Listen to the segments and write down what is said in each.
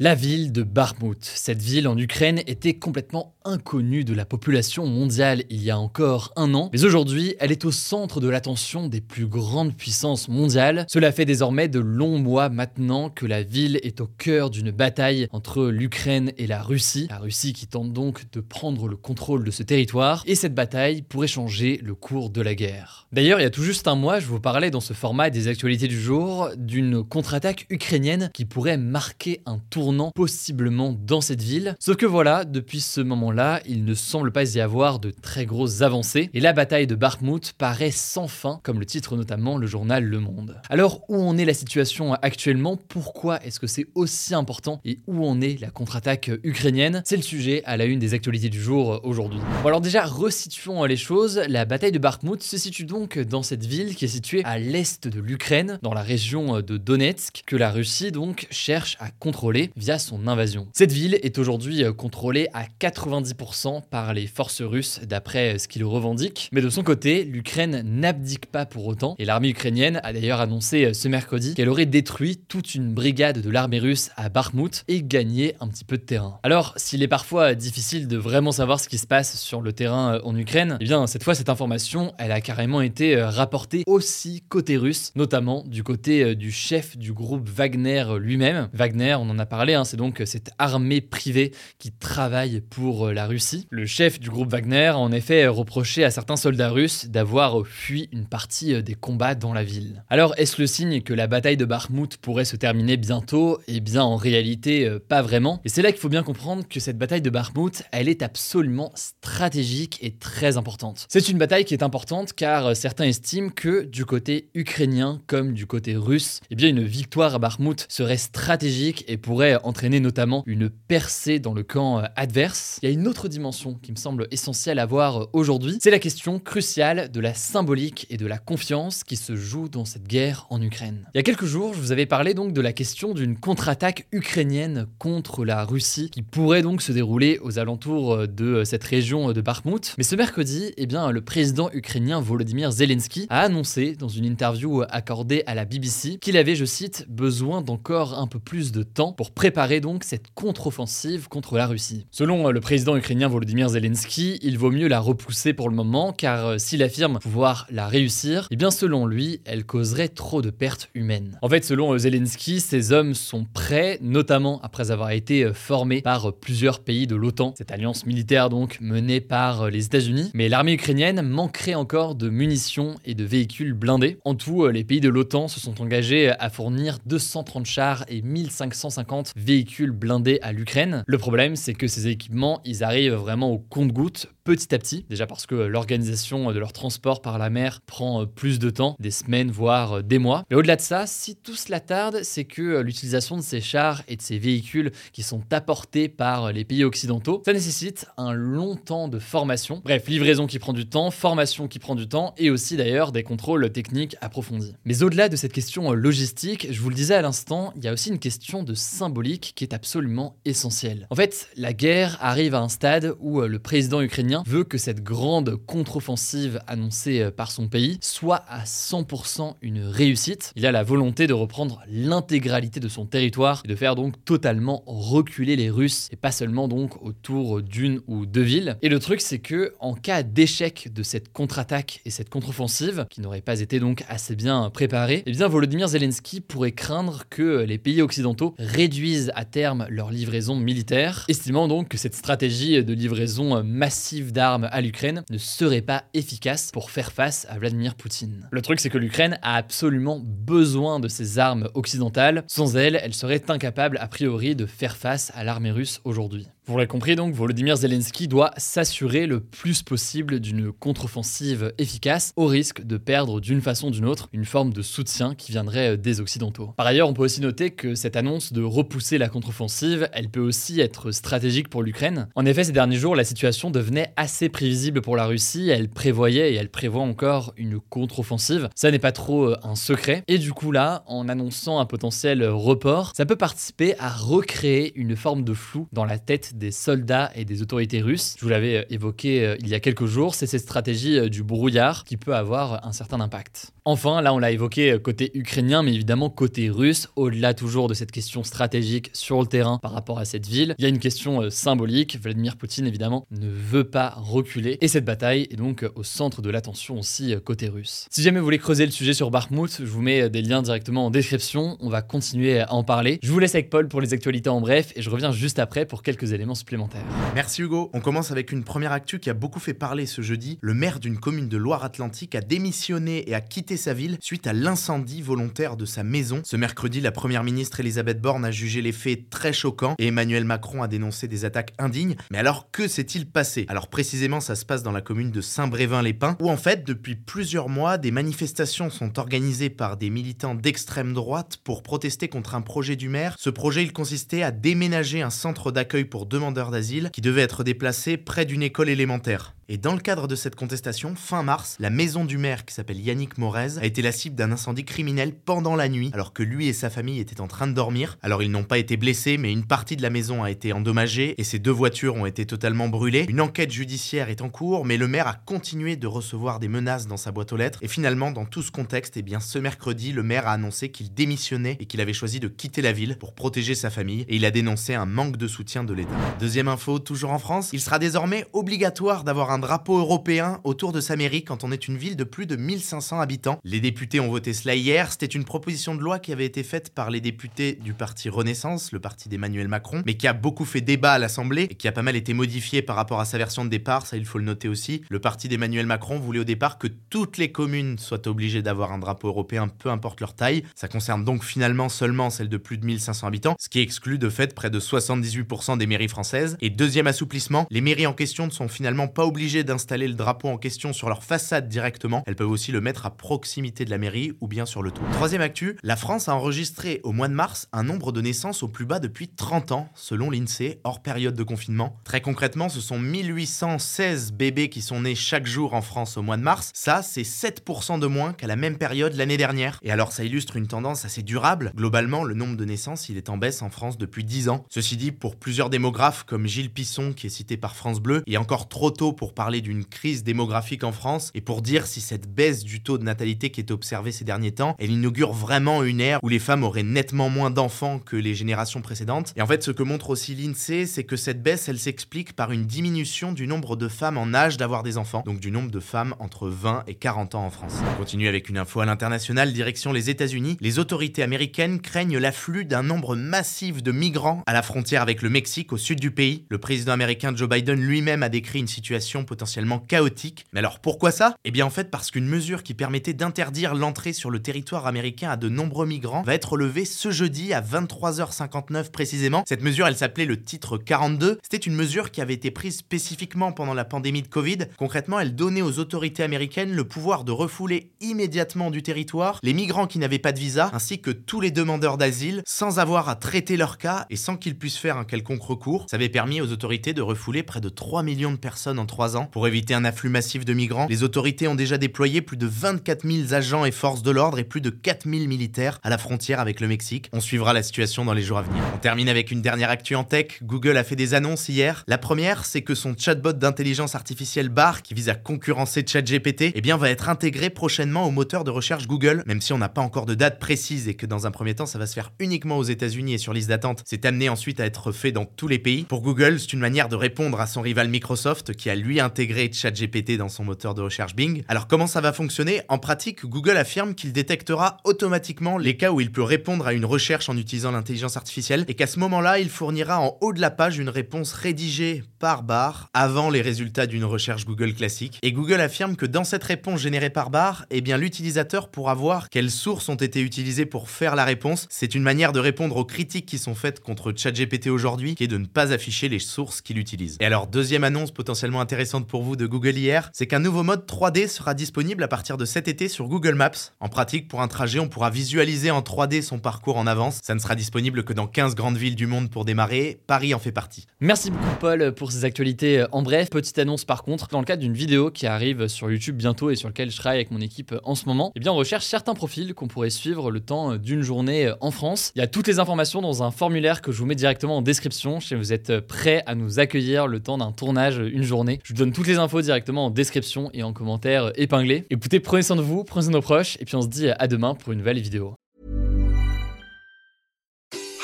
La ville de Bakhmut. Cette ville en Ukraine était complètement inconnue de la population mondiale il y a encore un an, mais aujourd'hui elle est au centre de l'attention des plus grandes puissances mondiales. Cela fait désormais de longs mois maintenant que la ville est au cœur d'une bataille entre l'Ukraine et la Russie. La Russie qui tente donc de prendre le contrôle de ce territoire, et cette bataille pourrait changer le cours de la guerre. D'ailleurs, il y a tout juste un mois, je vous parlais dans ce format des actualités du jour d'une contre-attaque ukrainienne qui pourrait marquer un tour possiblement dans cette ville. Sauf que voilà, depuis ce moment-là, il ne semble pas y avoir de très grosses avancées, et la bataille de Bakhmut paraît sans fin, comme le titre notamment le journal Le Monde. Alors, où en est la situation actuellement? Pourquoi est-ce que c'est aussi important? Et où en est la contre-attaque ukrainienne? C'est le sujet à la une des actualités du jour aujourd'hui. Alors déjà, resituons les choses. La bataille de Bakhmut se situe donc dans cette ville qui est située à l'est de l'Ukraine, dans la région de Donetsk, que la Russie donc cherche à contrôler via son invasion. Cette ville est aujourd'hui euh, contrôlée à 90% par les forces russes d'après euh, ce qu'il revendique, mais de son côté, l'Ukraine n'abdique pas pour autant, et l'armée ukrainienne a d'ailleurs annoncé euh, ce mercredi qu'elle aurait détruit toute une brigade de l'armée russe à Bakhmut et gagné un petit peu de terrain. Alors, s'il est parfois difficile de vraiment savoir ce qui se passe sur le terrain en Ukraine, eh bien cette fois cette information, elle a carrément été rapportée aussi côté russe, notamment du côté du chef du groupe Wagner lui-même. Wagner, on en a parlé Hein, c'est donc cette armée privée qui travaille pour euh, la Russie. Le chef du groupe Wagner a en effet reproché à certains soldats russes d'avoir fui une partie euh, des combats dans la ville. Alors, est-ce le signe que la bataille de Bakhmut pourrait se terminer bientôt? Eh bien, en réalité, euh, pas vraiment. Et c'est là qu'il faut bien comprendre que cette bataille de Bakhmut, elle est absolument stratégique et très importante. C'est une bataille qui est importante car certains estiment que du côté ukrainien comme du côté russe, eh bien, une victoire à Bakhmut serait stratégique et pourrait entraîner notamment une percée dans le camp euh, adverse. Il y a une autre dimension qui me semble essentielle à voir euh, aujourd'hui, c'est la question cruciale de la symbolique et de la confiance qui se joue dans cette guerre en Ukraine. Il y a quelques jours, je vous avais parlé donc de la question d'une contre-attaque ukrainienne contre la Russie qui pourrait donc se dérouler aux alentours euh, de cette région de Bakhmut. Mais ce mercredi, eh bien, le président ukrainien Volodymyr Zelensky a annoncé dans une interview accordée à la BBC qu'il avait, je cite, besoin d'encore un peu plus de temps pour préparer donc cette contre-offensive contre la Russie. Selon euh, le président ukrainien Volodymyr Zelensky, il vaut mieux la repousser pour le moment car euh, s'il affirme pouvoir la réussir, eh bien selon lui, elle causerait trop de pertes humaines. En fait, selon euh, Zelensky, ces hommes sont prêts, notamment après avoir été formés par plusieurs pays de l'OTAN, cette alliance militaire donc menée par les États-Unis, mais l'armée ukrainienne manquerait encore de munitions et de véhicules blindés. En tout, les pays de l'OTAN se sont engagés à fournir 230 chars et 1550 véhicules blindés à l'Ukraine. Le problème, c'est que ces équipements, ils arrivent vraiment au compte-gouttes petit à petit, déjà parce que l'organisation de leur transport par la mer prend euh, plus de temps, des semaines voire euh, des mois. Mais au-delà de ça, si tout cela tarde, c'est que euh, l'utilisation de ces chars et de ces véhicules qui sont apportés par les pays occidentaux, ça nécessite un long temps de formation. Bref, livraison qui prend du temps, formation qui prend du temps et aussi d'ailleurs des contrôles techniques approfondis. Mais au-delà de cette question logistique, je vous le disais à l'instant, il y a aussi une question de symbolique qui est absolument essentielle. En fait, la guerre arrive à un stade où le président ukrainien veut que cette grande contre-offensive annoncée euh, par son pays soit à 100% une réussite. Il a la volonté de reprendre l'intégralité de son territoire et de faire donc totalement reculer les Russes et pas seulement donc autour d'une ou deux villes. Et le truc c'est que en cas d'échec de cette contre-attaque et cette contre-offensive qui n'aurait pas été donc assez bien préparée, eh bien Volodymyr Zelensky pourrait craindre que les pays occidentaux réduisent à terme leur livraison militaire, estimant donc que cette stratégie de livraison massive d'armes à l'Ukraine ne serait pas efficace pour faire face à Vladimir Poutine. Le truc, c'est que l'Ukraine a absolument besoin de ces armes occidentales. Sans elles, elle serait incapable, a priori, de faire face à l'armée russe aujourd'hui. Vous l'aurez compris donc, Volodymyr Zelensky doit s'assurer le plus possible d'une contre-offensive efficace au risque de perdre d'une façon ou d'une autre une forme de soutien qui viendrait des Occidentaux. Par ailleurs, on peut aussi noter que cette annonce de repousser la contre-offensive, elle peut aussi être stratégique pour l'Ukraine. En effet, ces derniers jours, la situation devenait assez prévisible pour la Russie, elle prévoyait et elle prévoit encore une contre-offensive. Ça n'est pas trop un secret. Et du coup là, en annonçant un potentiel report, ça peut participer à recréer une forme de flou dans la tête des soldats et des autorités russes. Je vous l'avais évoqué il y a quelques jours, c'est cette stratégie du brouillard qui peut avoir un certain impact. Enfin, là on l'a évoqué côté ukrainien, mais évidemment côté russe, au-delà toujours de cette question stratégique sur le terrain par rapport à cette ville, il y a une question symbolique. Vladimir Poutine évidemment ne veut pas reculer et cette bataille est donc au centre de l'attention aussi côté russe. Si jamais vous voulez creuser le sujet sur Bakhmut, je vous mets des liens directement en description. On va continuer à en parler. Je vous laisse avec Paul pour les actualités en bref et je reviens juste après pour quelques éléments supplémentaires. Merci Hugo. On commence avec une première actu qui a beaucoup fait parler ce jeudi. Le maire d'une commune de Loire-Atlantique a démissionné et a quitté sa ville suite à l'incendie volontaire de sa maison. Ce mercredi, la première ministre Elisabeth Borne a jugé les faits très choquants et Emmanuel Macron a dénoncé des attaques indignes. Mais alors que s'est-il passé? Alors précisément, ça se passe dans la commune de Saint-Brévin-les-Pins où en fait, depuis plusieurs mois, des manifestations sont organisées par des militants d'extrême droite pour protester contre un projet du maire. Ce projet, il consistait à déménager un centre d'accueil pour demandeurs d'asile qui devait être déplacé près d'une école élémentaire. Et dans le cadre de cette contestation, fin mars, la maison du maire, qui s'appelle Yannick Morez, a été la cible d'un incendie criminel pendant la nuit, alors que lui et sa famille étaient en train de dormir. Alors ils n'ont pas été blessés, mais une partie de la maison a été endommagée et ses deux voitures ont été totalement brûlées. Une enquête judiciaire est en cours, mais le maire a continué de recevoir des menaces dans sa boîte aux lettres. Et finalement, dans tout ce contexte, eh bien, ce mercredi, le maire a annoncé qu'il démissionnait et qu'il avait choisi de quitter la ville pour protéger sa famille. Et il a dénoncé un manque de soutien de l'État. Deuxième info, toujours en France, il sera désormais obligatoire d'avoir un drapeau européen autour de sa mairie quand on est une ville de plus de 1500 habitants. Les députés ont voté cela hier. C'était une proposition de loi qui avait été faite par les députés du parti Renaissance, le parti d'Emmanuel Macron, mais qui a beaucoup fait débat à l'Assemblée et qui a pas mal été modifié par rapport à sa version de départ. Ça, il faut le noter aussi. Le parti d'Emmanuel Macron voulait au départ que toutes les communes soient obligées d'avoir un drapeau européen, peu importe leur taille. Ça concerne donc finalement seulement celles de plus de 1500 habitants, ce qui exclut de fait près de 78% des mairies françaises. Et deuxième assouplissement, les mairies en question ne sont finalement pas obligées d'installer le drapeau en question sur leur façade directement, elles peuvent aussi le mettre à proximité de la mairie ou bien sur le toit. Troisième actu, la France a enregistré au mois de mars un nombre de naissances au plus bas depuis 30 ans, selon l'INSEE, hors période de confinement. Très concrètement, ce sont 1816 bébés qui sont nés chaque jour en France au mois de mars. Ça, c'est 7% de moins qu'à la même période l'année dernière. Et alors, ça illustre une tendance assez durable. Globalement, le nombre de naissances, il est en baisse en France depuis 10 ans. Ceci dit, pour plusieurs démographes comme Gilles Pisson, qui est cité par France Bleu, il est encore trop tôt pour parler d'une crise démographique en France et pour dire si cette baisse du taux de natalité qui est observée ces derniers temps, elle inaugure vraiment une ère où les femmes auraient nettement moins d'enfants que les générations précédentes. Et en fait, ce que montre aussi l'INSEE, c'est que cette baisse, elle s'explique par une diminution du nombre de femmes en âge d'avoir des enfants, donc du nombre de femmes entre 20 et 40 ans en France. On continue avec une info à l'international, direction les États-Unis. Les autorités américaines craignent l'afflux d'un nombre massif de migrants à la frontière avec le Mexique au sud du pays. Le président américain Joe Biden lui-même a décrit une situation potentiellement chaotique. Mais alors pourquoi ça? Eh bien en fait parce qu'une mesure qui permettait d'interdire l'entrée sur le territoire américain à de nombreux migrants va être levée ce jeudi à 23h59 précisément. Cette mesure, elle s'appelait le titre 42. C'était une mesure qui avait été prise spécifiquement pendant la pandémie de Covid. Concrètement, elle donnait aux autorités américaines le pouvoir de refouler immédiatement du territoire les migrants qui n'avaient pas de visa ainsi que tous les demandeurs d'asile sans avoir à traiter leur cas et sans qu'ils puissent faire un quelconque recours. Ça avait permis aux autorités de refouler près de 3 millions de personnes en 3 pour éviter un afflux massif de migrants. Les autorités ont déjà déployé plus de 24 000 agents et forces de l'ordre et plus de 4 000 militaires à la frontière avec le Mexique. On suivra la situation dans les jours à venir. On termine avec une dernière actu en tech. Google a fait des annonces hier. La première, c'est que son chatbot d'intelligence artificielle BAR, qui vise à concurrencer ChatGPT, eh bien, va être intégré prochainement au moteur de recherche Google, même si on n'a pas encore de date précise et que dans un premier temps, ça va se faire uniquement aux États-Unis et sur liste d'attente. C'est amené ensuite à être fait dans tous les pays. Pour Google, c'est une manière de répondre à son rival Microsoft, qui a lui intégrer ChatGPT dans son moteur de recherche Bing. Alors comment ça va fonctionner? En pratique, Google affirme qu'il détectera automatiquement les cas où il peut répondre à une recherche en utilisant l'intelligence artificielle et qu'à ce moment-là, il fournira en haut de la page une réponse rédigée par barre avant les résultats d'une recherche Google classique. Et Google affirme que dans cette réponse générée par barre, eh bien l'utilisateur pourra voir quelles sources ont été utilisées pour faire la réponse. C'est une manière de répondre aux critiques qui sont faites contre ChatGPT aujourd'hui, qui est de ne pas afficher les sources qu'il utilise. Et alors, deuxième annonce potentiellement intéressante pour vous de Google hier, c'est qu'un nouveau mode 3D sera disponible à partir de cet été sur Google Maps. En pratique, pour un trajet, on pourra visualiser en 3D son parcours en avance. Ça ne sera disponible que dans 15 grandes villes du monde pour démarrer. Paris en fait partie. Merci beaucoup Paul pour ces actualités en bref. Petite annonce par contre, dans le cadre d'une vidéo qui arrive sur YouTube bientôt et sur laquelle je travaille avec mon équipe en ce moment, eh bien on recherche certains profils qu'on pourrait suivre le temps d'une journée en France. Il y a toutes les informations dans un formulaire que je vous mets directement en description si vous êtes prêt à nous accueillir le temps d'un tournage une journée. Je donne toutes les infos directement en description et en commentaire épinglé. Écoutez, prenez soin de vous, prenez soin de nos proches et puis on se dit à demain pour une nouvelle vidéo.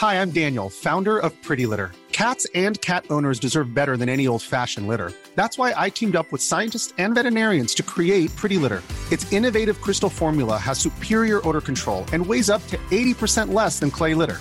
Hi, I'm Daniel, founder of Pretty Litter. Cats and cat owners deserve better than any old-fashioned litter. That's why I teamed up with scientists and veterinarians to create Pretty Litter. Its innovative crystal formula has superior odor control and weighs up to 80% less than clay litter.